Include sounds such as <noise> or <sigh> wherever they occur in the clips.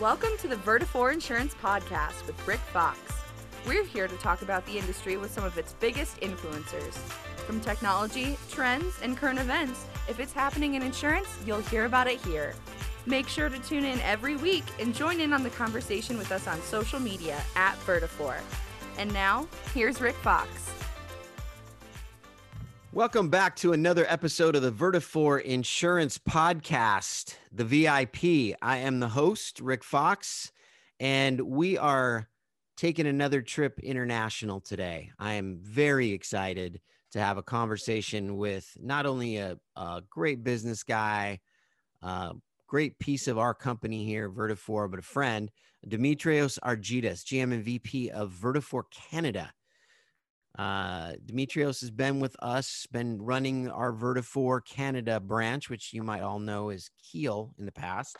Welcome to the Vertafore Insurance Podcast with Rick Fox. We're here to talk about the industry with some of its biggest influencers. From technology, trends, and current events, if it's happening in insurance, you'll hear about it here. Make sure to tune in every week and join in on the conversation with us on social media at Vertafore. And now, here's Rick Fox. Welcome back to another episode of the Vertafore Insurance Podcast, the VIP. I am the host, Rick Fox, and we are taking another trip international today. I am very excited to have a conversation with not only a, a great business guy, a great piece of our company here, Vertafore, but a friend, Dimitrios Argytas, GM and VP of Vertafore Canada. Uh, Dimitrios has been with us, been running our Vertafore Canada branch, which you might all know is Keal in the past,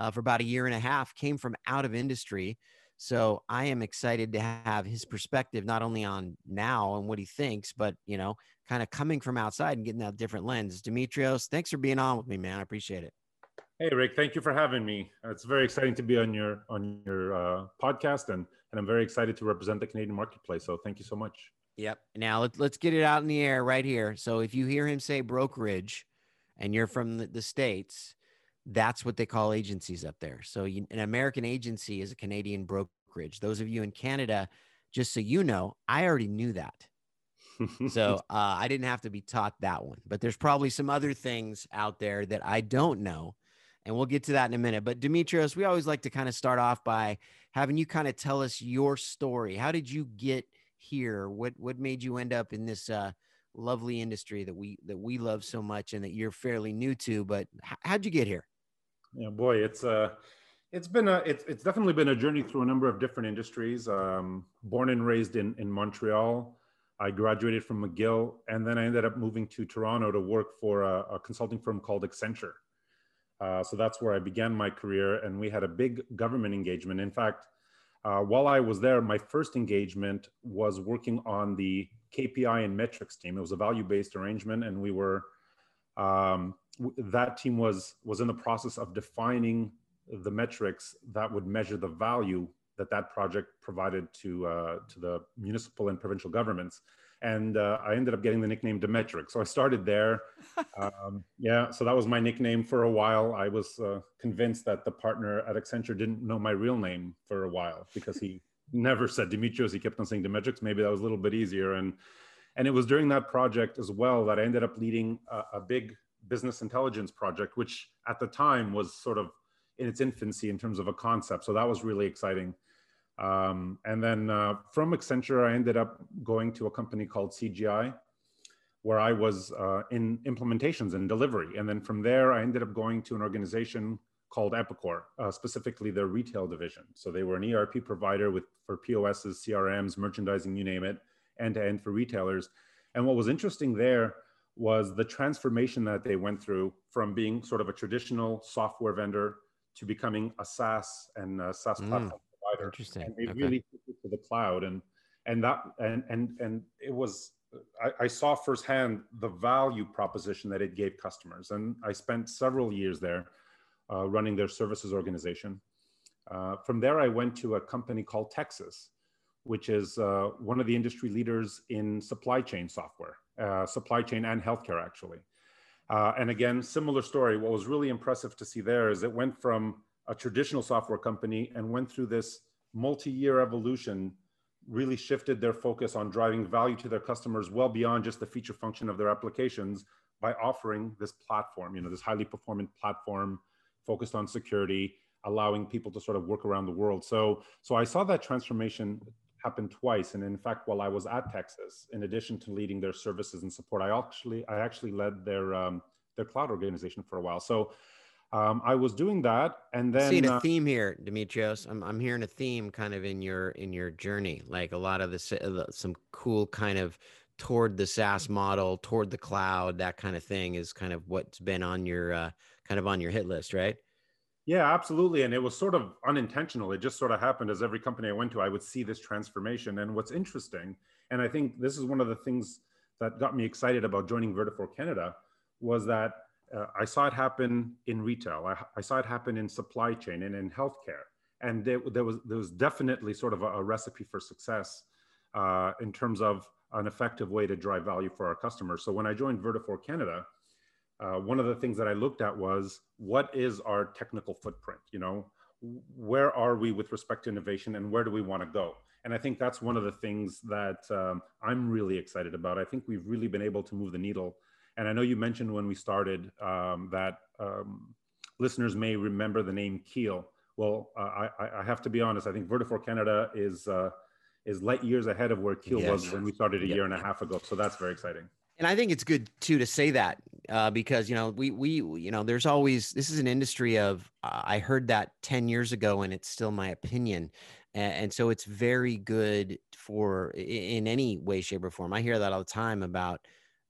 uh, for about a year and a half. Came from out of industry, so I am excited to have his perspective not only on now and what he thinks, but you know, kind of coming from outside and getting that different lens. Dimitrios, thanks for being on with me, man. I appreciate it. Hey Rick, thank you for having me. It's very exciting to be on your on your uh, podcast, and and I'm very excited to represent the Canadian marketplace. So thank you so much. Yep. Now let's let's get it out in the air right here. So if you hear him say brokerage, and you're from the, the states, that's what they call agencies up there. So you, an American agency is a Canadian brokerage. Those of you in Canada, just so you know, I already knew that. so <laughs> uh, I didn't have to be taught that one. But there's probably some other things out there that I don't know. And we'll get to that in a minute. But Dimitrios, we always like to kind of start off by having you kind of tell us your story. How did you get here? What what made you end up in this uh, lovely industry that we that we love so much and that you're fairly new to? But how'd you get here? Yeah, boy, it's uh it's been a it's it's definitely been a journey through a number of different industries. Um, born and raised in in Montreal. I graduated from McGill, and then I ended up moving to Toronto to work for a, a consulting firm called Accenture. Uh, so that's where I began my career, and we had a big government engagement. In fact, uh, while I was there, my first engagement was working on the KPI and metrics team. It was a value-based arrangement, and we were um, that team was was in the process of defining the metrics that would measure the value that that project provided to uh, to the municipal and provincial governments and uh, I ended up getting the nickname Demetric. So I started there. <laughs> Um, yeah, so that was my nickname for a while. I was uh, convinced that the partner at Accenture didn't know my real name for a while because he <laughs> never said Dimitrios. He kept on saying Demetrics. Maybe that was a little bit easier. And and it was during that project as well that I ended up leading a, a big business intelligence project, which at the time was sort of in its infancy in terms of a concept. So that was really exciting. Um, and then uh, from Accenture, I ended up going to a company called CGI, where I was uh, in implementations and delivery. And then from there, I ended up going to an organization called Epicor, uh, specifically their retail division. So they were an ERP provider with for POSs, CRMs, merchandising, you name it, end to end for retailers. And what was interesting there was the transformation that they went through from being sort of a traditional software vendor to becoming a SaaS and a SaaS mm. platform provider. Interesting. And they okay. really took it to the cloud, and and that and and and it was. I, I saw firsthand the value proposition that it gave customers, and I spent several years there, uh, running their services organization. Uh, from there, I went to a company called Tecsys, which is uh, one of the industry leaders in supply chain software, uh, supply chain and healthcare, actually. Uh, and again, similar story. What was really impressive to see there is it went from a traditional software company and went through this multi-year evolution really shifted their focus on driving value to their customers well beyond just the feature function of their applications by offering this platform you know this highly performant platform focused on security allowing people to sort of work around the world. So so i saw that transformation happen twice. And in fact while i was at tecsys in addition to leading their services and support i actually i actually led their um, their cloud organization for a while. So um, I was doing that, and then seeing a uh, theme here, Dimitrios. I'm I'm hearing a theme kind of in your in your journey, like a lot of the some cool kind of toward the SaaS model, toward the cloud, that kind of thing is kind of what's been on your uh, kind of on your hit list, right? Yeah, absolutely. And it was sort of unintentional. It just sort of happened as every company I went to, I would see this transformation. And what's interesting, and I think this is one of the things that got me excited about joining Vertafore Canada, was that Uh, I saw it happen in retail. I, I, saw it happen in supply chain and in healthcare. And there, there was there was definitely sort of a, a recipe for success uh, in terms of an effective way to drive value for our customers. So when I joined Vertafore Canada, uh, one of the things that I looked at was what is our technical footprint? You know, where are we with respect to innovation and where do we want to go? And I think that's one of the things that um, I'm really excited about. I think we've really been able to move the needle. And I know you mentioned when we started um, that um, listeners may remember the name Keal. Well, uh, I, I, have to be honest. I think Vertafore Canada is uh, is light years ahead of where Keal yes. was when we started a yep. year and a half ago. So that's very exciting. And I think it's good too to say that uh, because you know we we you know there's always this is an industry of uh, I heard that ten years ago and it's still my opinion, and, and so it's very good for in any way, shape, or form. I hear that all the time about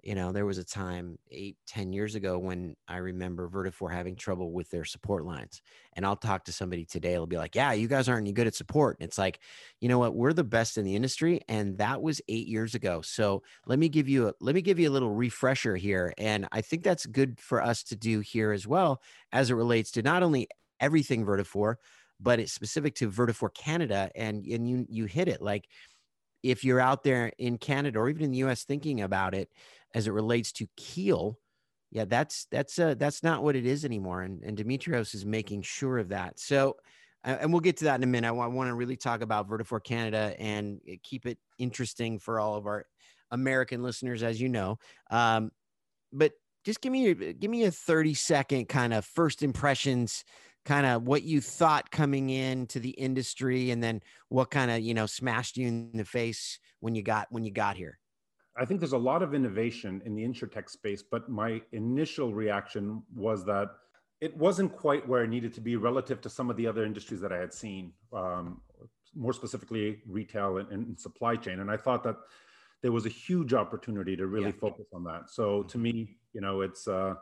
you know there was a time eight ten years ago when i remember vertafore having trouble with their support lines and i'll talk to somebody today it'll be like yeah you guys aren't any good at support and it's like you know what? We're the best in the industry and that was eight years ago. So let me give you a let me give you a little refresher here and i think that's good for us to do here as well as it relates to not only everything vertafore but it's specific to vertafore canada and and you you hit it like if you're out there in Canada or even in the US thinking about it, as it relates to Keal, yeah, that's that's uh, that's not what it is anymore. And and Demetrios is making sure of that. So, uh, and we'll get to that in a minute. I, want to really talk about Vertafore Canada and uh, keep it interesting for all of our American listeners, as you know. Um, but just give me give me a 30 second kind of first impressions kind of what you thought coming into the industry and then what kind of you know smashed you in the face when you got when you got here I think there's a lot of innovation in the insurtech space, but my initial reaction was that it wasn't quite where it needed to be relative to some of the other industries that I had seen, um, more specifically retail and, and, supply chain. And I thought that there was a huge opportunity to really yeah. focus on that. So to me, you know, it's uh,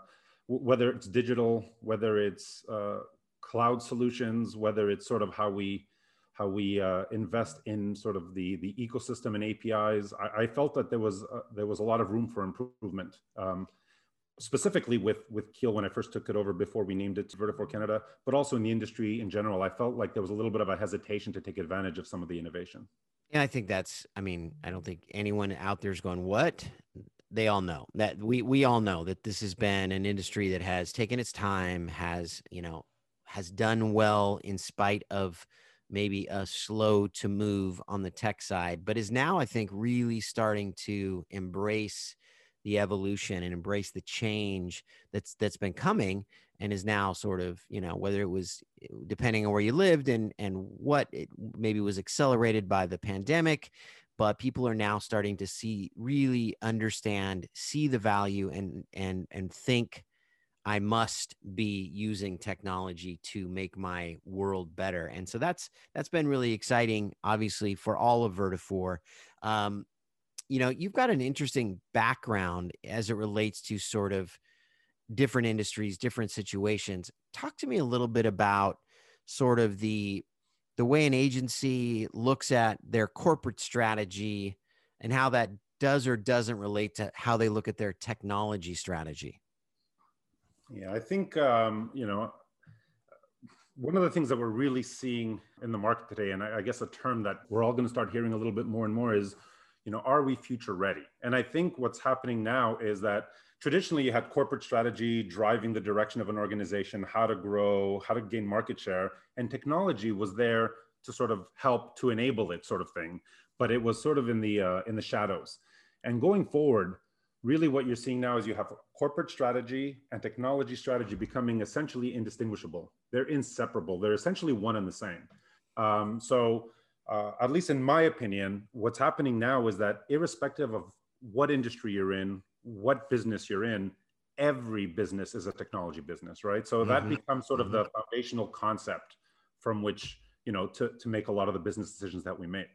whether it's digital, whether it's uh, cloud solutions, whether it's sort of how we how we uh, invest in sort of the the ecosystem and APIs. I, I felt that there was uh, there was a lot of room for improvement. Um, specifically with with Keal when I first took it over before we named it Vertafore Canada, but also in the industry in general, I felt like there was a little bit of a hesitation to take advantage of some of the innovation. And I think that's, I mean, I don't think anyone out there is going, what? They all know that we we all know that this has been an industry that has taken its time, has you know, has done well in spite of maybe a slow to move on the tech side, but is now, I think, really starting to embrace the evolution and embrace the change that's that's been coming and is now sort of you know whether it was eh, depending on where you lived and and what it maybe was accelerated by the pandemic but people are now starting to see really understand see the value and and and think I must be using technology to make my world better. And so that's that's been really exciting, obviously, for all of Vertafore. Um, you know, you've got an interesting background as it relates to sort of different industries, different situations. Talk to me a little bit about sort of the the way an agency looks at their corporate strategy and how that does or doesn't relate to how they look at their technology strategy. Yeah, I think um, you know one of the things that we're really seeing in the market today, and I, I guess a term that we're all going to start hearing a little bit more and more is, you know, are we future ready? And I think what's happening now is that traditionally you had corporate strategy driving the direction of an organization, how to grow, how to gain market share, and technology was there to sort of help to enable it, sort of thing. But it was sort of in the uh, in the shadows. And going forward, really what you're seeing now is you have corporate strategy and technology strategy becoming essentially indistinguishable. They're inseparable. They're essentially one and the same. Um, so, uh, at least in my opinion, what's happening now is that irrespective of what industry you're in, what business you're in, every business is a technology business, right? So mm-hmm. that becomes sort of mm-hmm. the foundational concept from which you know to, to make a lot of the business decisions that we make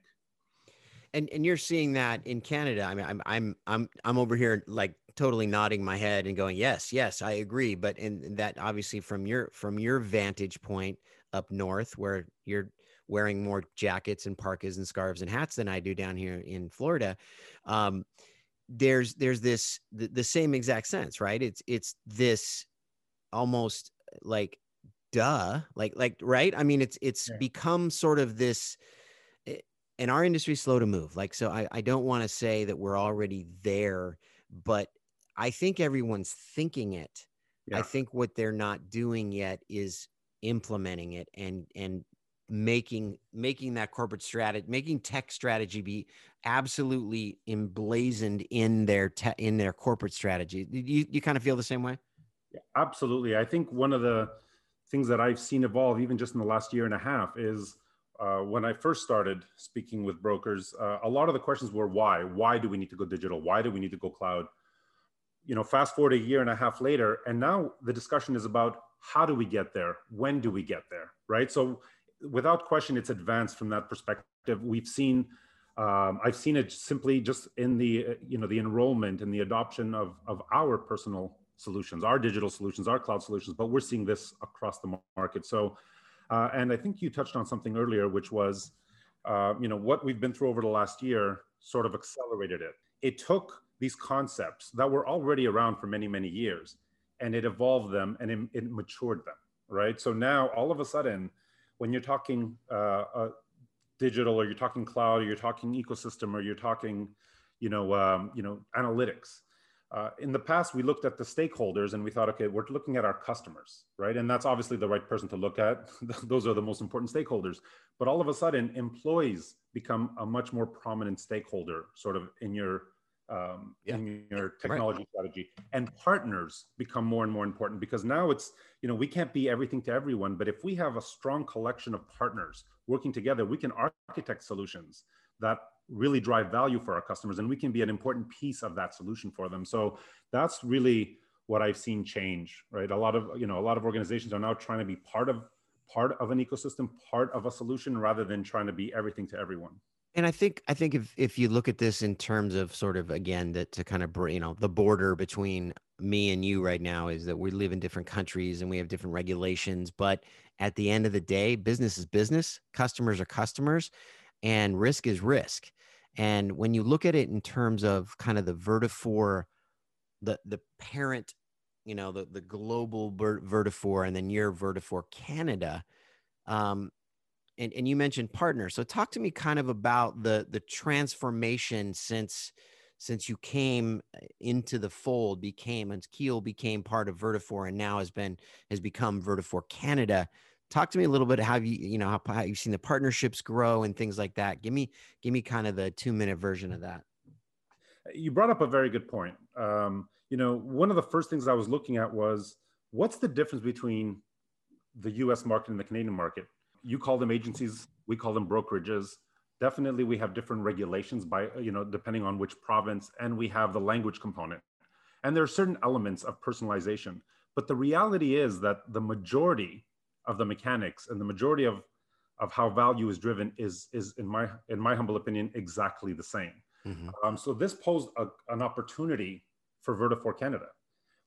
and and you're seeing that in Canada. I mean, I'm I'm I'm I'm over here like totally nodding my head and going, yes, yes, I agree. But in that obviously from your from your vantage point up north, where you're wearing more jackets and parkas and scarves and hats than I do down here in Florida, um, there's there's this the, the same exact sense, right? It's it's this almost like duh like like right i mean it's it's Yeah. become sort of this and our industry's slow to move like so i, I don't want to say that we're already there but i think everyone's thinking it. I think what they're not doing yet is implementing it and and making making that corporate strategy making tech strategy be absolutely emblazoned in their te- in their corporate strategy. You you kind of feel the same way? Yeah, absolutely. I think one of the things that I've seen evolve, even just in the last year and a half, is uh, when I first started speaking with brokers, uh, a lot of the questions were why? Why do we need to go digital? Why do we need to go cloud? You know, fast forward a year and a half later, and now the discussion is about how do we get there? When do we get there? Right. So, without question, it's advanced from that perspective. We've seen. Um, I've seen it simply just in the you know the enrollment and the adoption of of our personal solutions, our digital solutions, our cloud solutions, but we're seeing this across the market. So, uh, and I think you touched on something earlier, which was, uh, you know, what we've been through over the last year sort of accelerated it. It took these concepts that were already around for many, many years, and it evolved them and it, it matured them, right? So now, all of a sudden, when you're talking uh, uh, digital, or you're talking cloud, or you're talking ecosystem, or you're talking, you know, um, you know, analytics uh, in the past, we looked at the stakeholders and we thought, okay, we're looking at our customers, right? And that's obviously the right person to look at. <laughs> Those are the most important stakeholders. But all of a sudden, employees become a much more prominent stakeholder, sort of in your um, Yeah. in your technology strategy. And partners become more and more important because now it's you know we can't be everything to everyone, but if we have a strong collection of partners working together, we can architect solutions that really drive value for our customers and we can be an important piece of that solution for them. So that's really what i've seen change right? A lot of you know a lot of organizations are now trying to be part of part of an ecosystem part of a solution rather than trying to be everything to everyone. And I think I think if if you look at this in terms of sort of again that to kind of you know the border between me and you right now is that we live in different countries and we have different regulations, but at the end of the day, business is business, customers are customers, and risk is risk. And when you look at it in terms of kind of the Vertafore, the the parent, you know, the the global Ver- Vertafore, and then your Vertafore Canada, um, and, and you mentioned partners. So talk to me kind of about the the transformation since since you came uh, into the fold, became and Keal became part of Vertafore and now has been has become Vertafore Canada. Talk to me a little bit how you you know how, how you've seen the partnerships grow and things like that. Give me give me kind of the two minute version of that. you brought up a very good point. Um, you know one of the first things i was looking at was what's the difference between the us market and the canadian market? You call them agencies we call them brokerages. Definitely we have different regulations by you know depending on which province and we have the language component. And there are certain elements of personalization. But the reality is that the majority of the mechanics and the majority of of how value is driven is is in my in my humble opinion exactly the same Mhm. um, so this posed a, an opportunity for Vertafore Canada.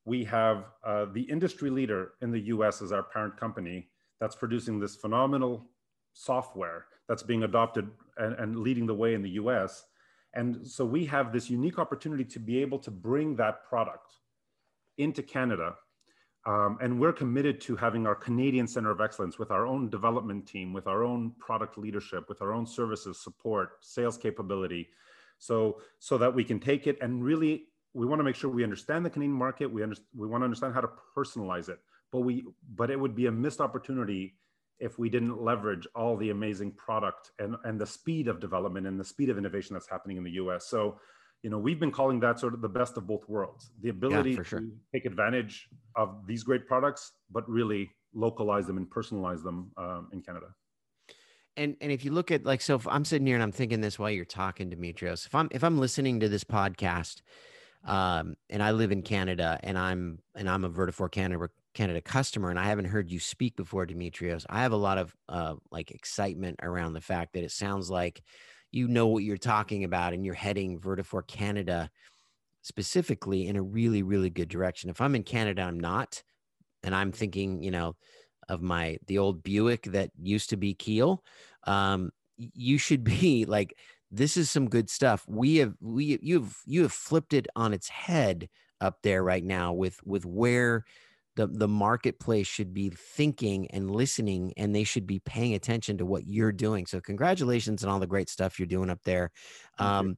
We have uh, the industry leader in the US as our parent company that's producing this phenomenal software that's being adopted and, and leading the way in the US. And so we have this unique opportunity to be able to bring that product into Canada. Um, and we're committed to having our Canadian Center of Excellence with our own development team, with our own product leadership, with our own services, support, sales capability, so so that we can take it and really we want to make sure we understand the Canadian market. We under, we want to understand how to personalize it, but we but it would be a missed opportunity if we didn't leverage all the amazing product and and the speed of development and the speed of innovation that's happening in the U.S. So, you know, we've been calling that sort of the best of both worlds: the ability for sure. to take advantage of these great products, but really localize them and personalize them um, in Canada. and and if you look at like so if i'm sitting here and i'm thinking this while you're talking demetrios if i'm if i'm listening to this podcast um and i live in canada and i'm and i'm a vertafore canada canada customer and i haven't heard you speak before demetrios i have a lot of uh like excitement around the fact that it sounds like you know what you're talking about and you're heading vertafore canada specifically in a really really good direction. If i'm in canada i'm not. And i'm thinking you know of my the old Buick that used to be Keal, um, you should be <laughs> like, this is some good stuff. We have we you've you have flipped it on its head up there right now with with where the the marketplace should be thinking and listening and they should be paying attention to what you're doing. So congratulations on all the great stuff you're doing up there. Um,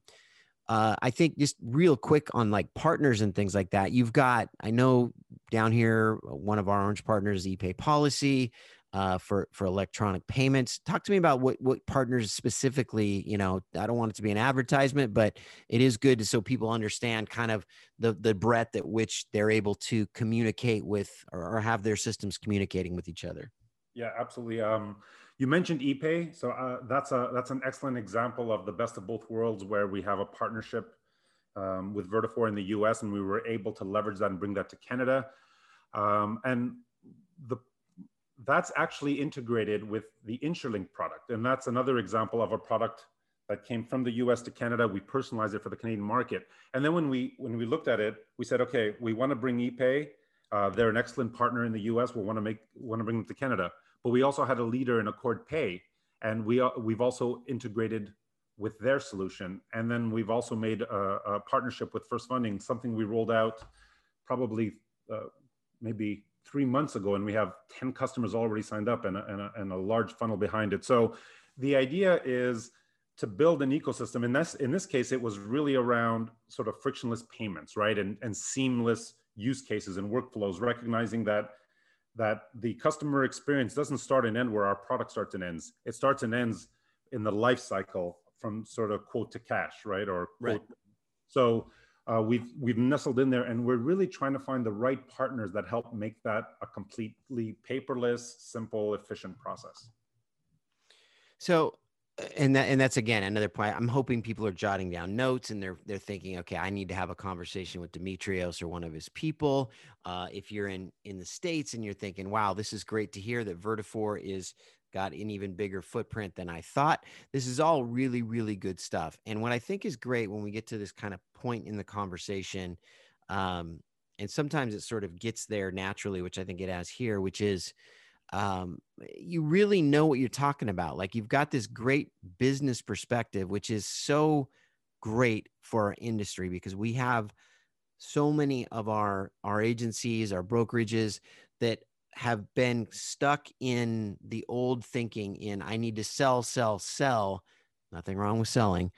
uh, I think just real quick on like partners and things like that. You've got, I know down here, one of our orange partners, ePay Policy uh, for for electronic payments. Talk to me about what what partners specifically. You know, I don't want it to be an advertisement, but it is good to, so people understand kind of the the breadth at which they're able to communicate with or, or have their systems communicating with each other. Yeah, absolutely. Um, you mentioned ePay, so uh, that's a that's an excellent example of the best of both worlds, where we have a partnership um, with Vertafore in the U.S. and we were able to leverage that and bring that to Canada. Um, and the that's actually integrated with the InsureLink product. And that's another example of a product that came from the US to Canada. We personalized it for the Canadian market. And then when we when we looked at it, we said, okay, we want to bring ePay. Uh, they're an excellent partner in the US. We want to make want to bring them to Canada. But we also had a leader in Accord Pay, and we uh, we've also integrated with their solution. And then we've also made a, a partnership with First Funding, something we rolled out probably uh, maybe three months ago, and we have 10 customers already signed up and a, and a, and a large funnel behind it. So the idea is to build an ecosystem. In this, in this case, it was really around sort of frictionless payments, right? And, and seamless use cases and workflows, recognizing that that the customer experience doesn't start and end where our product starts and ends. It starts and ends in the life cycle from sort of quote to cash, right? Or right. So uh, we've we've nestled in there, and we're really trying to find the right partners that help make that a completely paperless, simple, efficient process. So, and that and that's again another point. I'm hoping people are jotting down notes and they're they're thinking, okay, I need to have a conversation with Demetrios or one of his people. Uh, if you're in in the states and you're thinking, wow, this is great to hear that vertafore is got an even bigger footprint than I thought. This is all really, really good stuff. And what I think is great when we get to this kind of point in the conversation, um, and sometimes it sort of gets there naturally, which I think it has here, which is um, you really know what you're talking about. Like you've got this great business perspective, which is so great for our industry because we have so many of our our agencies, our brokerages that have been stuck in the old thinking in I need to sell, sell, sell. Nothing wrong with selling,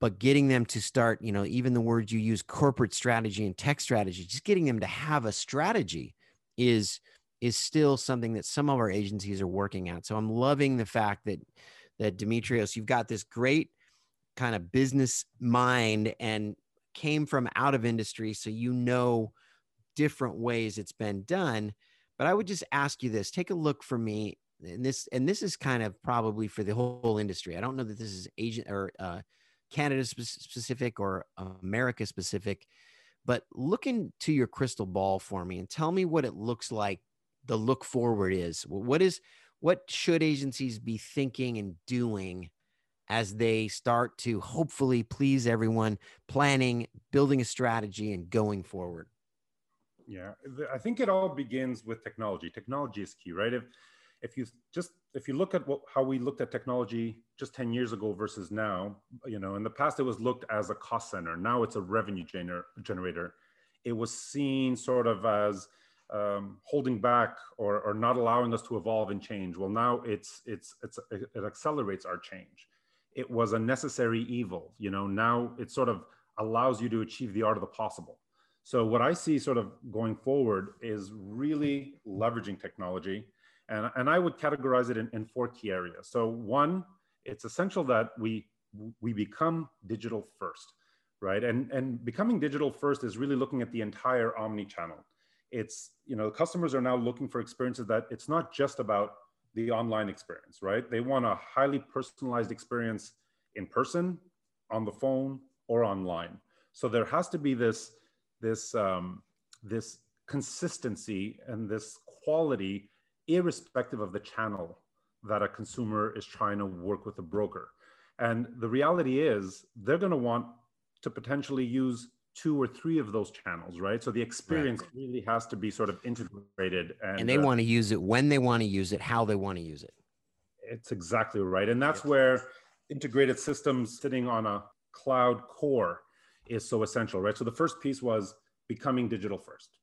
but getting them to start, you know, even the words you use, corporate strategy and tech strategy, just getting them to have a strategy is is still something that some of our agencies are working at. So I'm loving the fact that that Demetrios, you've got this great kind of business mind and came from out of industry, so you know different ways it's been done but I would just ask you this: take a look for me, and this and this is kind of probably for the whole industry. I don't know that this is Asian or uh, Canada specific or America specific, but look into your crystal ball for me and tell me what it looks like. The look forward is what is what should agencies be thinking and doing as they start to hopefully please everyone, planning, building a strategy, and going forward. Yeah, I think it all begins with technology. Technology is key, right? If if you just if you look at what, how we looked at technology just 10 years ago versus now, you know, in the past it was looked as a cost center. Now it's a revenue gener- generator. It was seen sort of as um, holding back or, or not allowing us to evolve and change. Well, now it's it's it's it accelerates our change. It was a necessary evil. You know, now it sort of allows you to achieve the art of the possible. So what I see sort of going forward is really leveraging technology. And, and I would categorize it in, in four key areas. So one, it's essential that we, we become digital first, right? And, and becoming digital first is really looking at the entire omni-channel. It's, you know, customers are now looking for experiences that it's not just about the online experience, right? They want a highly personalized experience in person, on the phone, or online. So there has to be this this um, this consistency and this quality, irrespective of the channel that a consumer is trying to work with a broker. And the reality is, they're going to want to potentially use two or three of those channels, right? So the experience right. really has to be sort of integrated. And, and they uh, want to use it when they want to use it, how they want to use it. It's exactly right. And that's where integrated systems sitting on a cloud core is so essential, right? So the first piece was becoming digital first.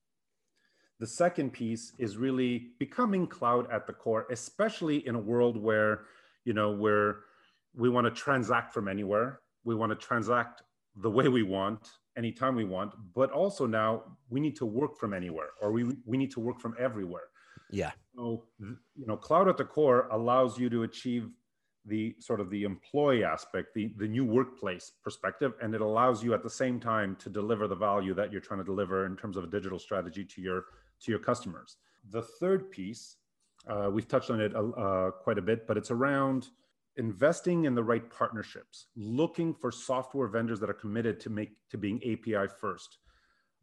The second piece is really becoming cloud at the core, especially in a world where, you know, where we want to transact from anywhere. We want to transact the way we want, anytime we want, but also now we need to work from anywhere or we, we need to work from everywhere. Yeah. So, you know, cloud at the core allows you to achieve the sort of the employee aspect, the, the new workplace perspective, and it allows you at the same time to deliver the value that you're trying to deliver in terms of a digital strategy to your to your customers. The third piece, uh, we've touched on it uh, quite a bit, but it's around investing in the right partnerships, looking for software vendors that are committed to make to being API first.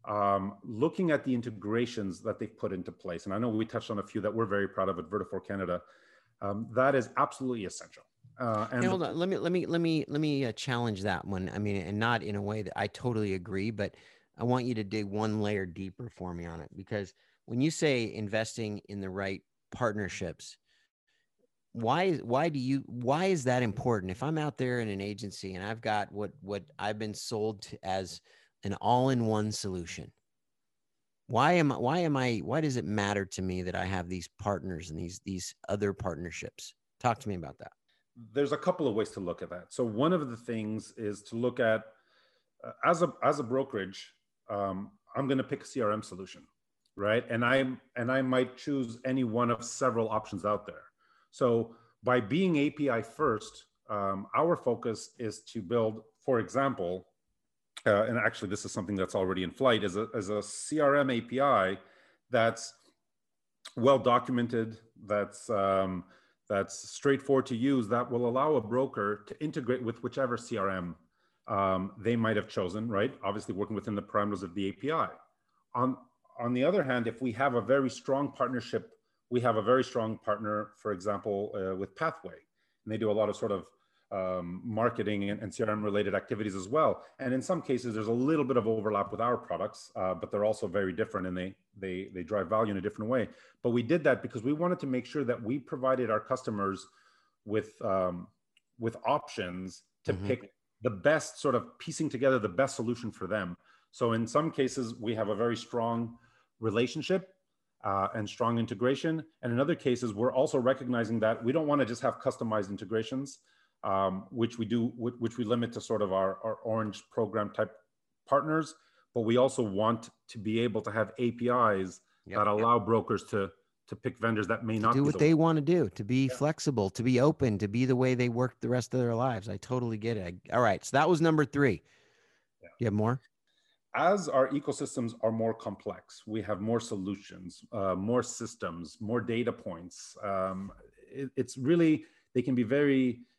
Um, looking at the integrations that they've put into place, and I know we touched on a few that we're very proud of at Vertafore Canada. Um, that is absolutely essential. Uh, and hey, hold on, let me let me let me let me uh, challenge that one. I mean, and not in a way that I totally agree, but I want you to dig one layer deeper for me on it because when you say investing in the right partnerships, why why do you why is that important? If I'm out there in an agency and I've got what what I've been sold as an all-in-one solution, why am I, why am I why does it matter to me that I have these partners and these these other partnerships? Talk to me about that. There's a couple of ways to look at that. So one of the things is to look at uh, as a as a brokerage, um, I'm going to pick a CRM solution, right? And I and I might choose any one of several options out there. So by being API first, um, our focus is to build, for example, uh, and actually this is something that's already in flight, is a, as a CRM API that's well documented, that's um, that's straightforward to use, that will allow a broker to integrate with whichever CRM um, they might have chosen, right? Obviously, working within the parameters of the API. On, on the other hand, if we have a very strong partnership, we have a very strong partner, for example, uh, with Pathway, and they do a lot of sort of um, marketing and, and, CRM related activities as well. And in some cases, there's a little bit of overlap with our products, uh, but they're also very different and they, they, they drive value in a different way. But we did that because we wanted to make sure that we provided our customers with, um, with options to mm-hmm. pick the best sort of piecing together the best solution for them. So in some cases, we have a very strong relationship uh, and strong integration. And in other cases, we're also recognizing that we don't want to just have customized integrations, um, which we do, which we limit to sort of our, our orange program type partners, but we also want to be able to have APIs yep, that allow yep. brokers to to pick vendors that may not do what the they want to do, to be yeah. flexible, to be open, to be the way they work the rest of their lives. I totally get it. I, all right. So that was number three. Yeah. You have more? As our ecosystems are more complex, we have more solutions, uh, more systems, more data points. Um, it, it's really, they can be very uh,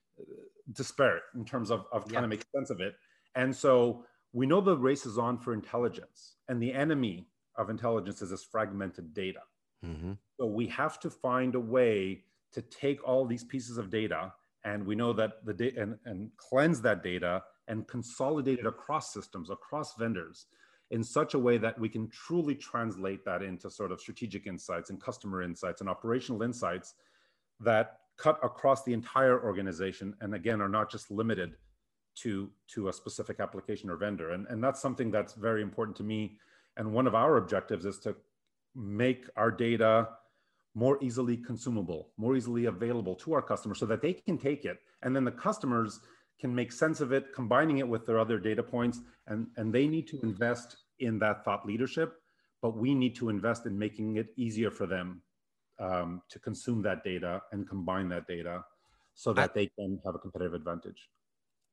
disparate in terms of, of trying yeah. to make sense of it. And so we know the race is on for intelligence, and the enemy of intelligence is this fragmented data. Mm-hmm. So we have to find a way to take all these pieces of data, and we know that the data and, and cleanse that data and consolidate it across systems, across vendors, in such a way that we can truly translate that into sort of strategic insights and customer insights and operational insights that cut across the entire organization and again are not just limited to to a specific application or vendor and, and that's something that's very important to me and one of our objectives is to make our data more easily consumable, more easily available to our customers so that they can take it. And then the customers can make sense of it, combining it with their other data points. And, and they need to invest in that thought leadership, but we need to invest in making it easier for them um, to consume that data and combine that data so that they can have a competitive advantage.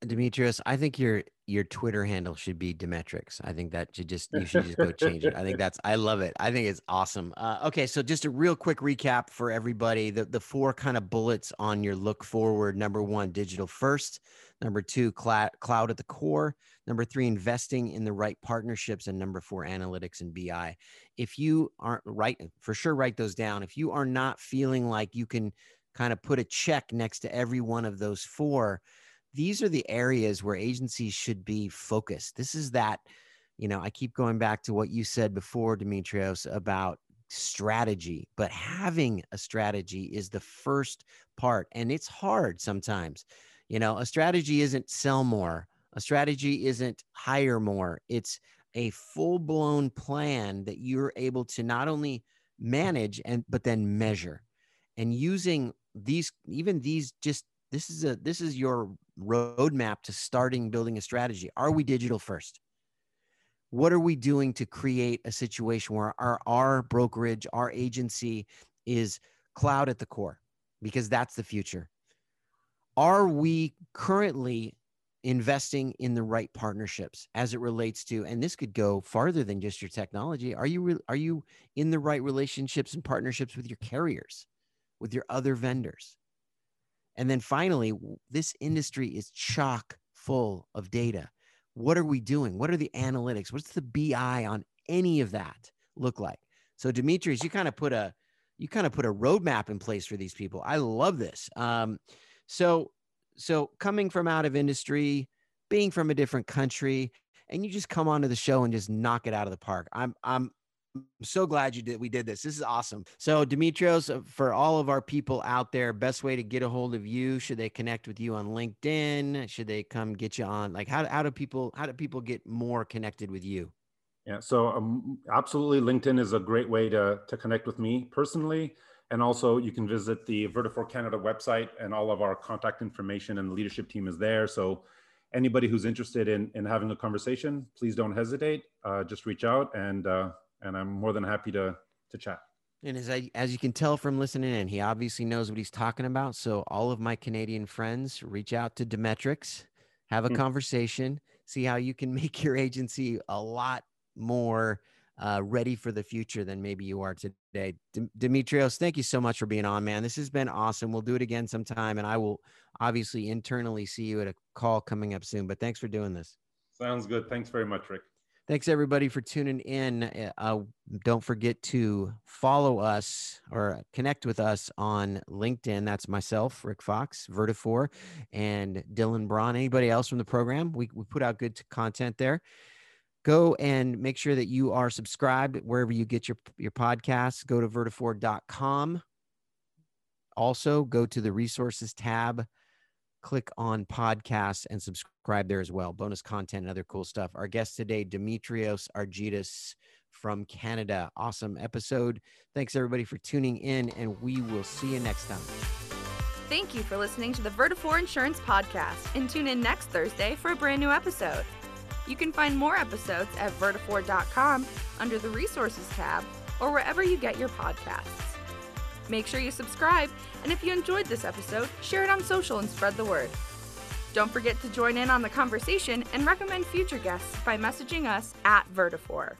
Demetrios, I think your your Twitter handle should be Demetrix. I think that should just you should just go change it. I think that's I love it. I think it's awesome. Uh, okay, so just a real quick recap for everybody: the the four kind of bullets on your look forward. Number one, digital first. Number two, cloud cloud at the core. Number three, investing in the right partnerships, and number four, analytics and BI. If you aren't right, for sure, write those down. If you are not feeling like you can kind of put a check next to every one of those four these are the areas where agencies should be focused. This is that, you know, I keep going back to what you said before, Demetrios, about strategy, but having a strategy is the first part. And it's hard sometimes. You know, a strategy isn't sell more, a strategy isn't hire more. It's a full blown plan that you're able to not only manage and but then measure and using these even these just this is a this is your roadmap to starting building a strategy? Are we digital first? What are we doing to create a situation where our our brokerage our agency is cloud at the core? Because that's the future. Are we currently investing in the right partnerships as it relates to and this could go farther than just your technology. Are you re, are you in the right relationships and partnerships with your carriers with your other vendors and then finally this industry is chock full of data. What are we doing? What are the analytics? What's the bi on any of that look like? So demetrius you kind of put a you kind of put a roadmap in place for these people. I love this. Um, so so coming from out of industry, being from a different country, and you just come onto the show and just knock it out of the park. I'm I'm so glad you did we did this. This is awesome. So Demetrios, uh, for all of our people out there, best way to get a hold of you, should they connect with you on LinkedIn? Should they come get you on like how, how do people how do people get more connected with you? Yeah, so um, absolutely LinkedIn is a great way to to connect with me personally. And also you can visit the Vertafore Canada website and all of our contact information and the leadership team is there. So anybody who's interested in, in having a conversation, please don't hesitate. Uh, just reach out and, uh, and I'm more than happy to, to chat. And as I, as you can tell from listening in, he obviously knows what he's talking about. So all of my Canadian friends, reach out to Demetrics, have a mm-hmm. conversation, see how you can <laughs> make your agency a lot more uh, ready for the future than maybe you are today. D- Demetrios, thank you so much for being on, man. This has been awesome. We'll do it again sometime, and I will obviously internally see you at a call coming up soon. But thanks for doing this. Sounds good. Thanks very much, Rick. Thanks everybody for tuning in. Uh, uh don't forget to follow us or connect with us on LinkedIn. That's myself, Rick Fox, Vertafore, and Dylan Braun. Anybody else from the program? We, we put out good content there go and make sure that you are subscribed wherever you get your, your podcasts. Go to vertafore.com. Also, go to the resources tab, click on podcasts, and subscribe there as well. Bonus content and other cool stuff. Our guest today, Demetrios Argytas from Canada. Awesome episode. Thanks, everybody, for tuning in, and we will see you next time. Thank you for listening to the Vertafore Insurance Podcast, and tune in next Thursday for a brand new episode. You can find more episodes at vertafore.com under the Resources tab or wherever you get your podcasts. Make sure you subscribe, and if you enjoyed this episode, share it on social and spread the word. Don't forget to join in on the conversation and recommend future guests by messaging us at Vertafore.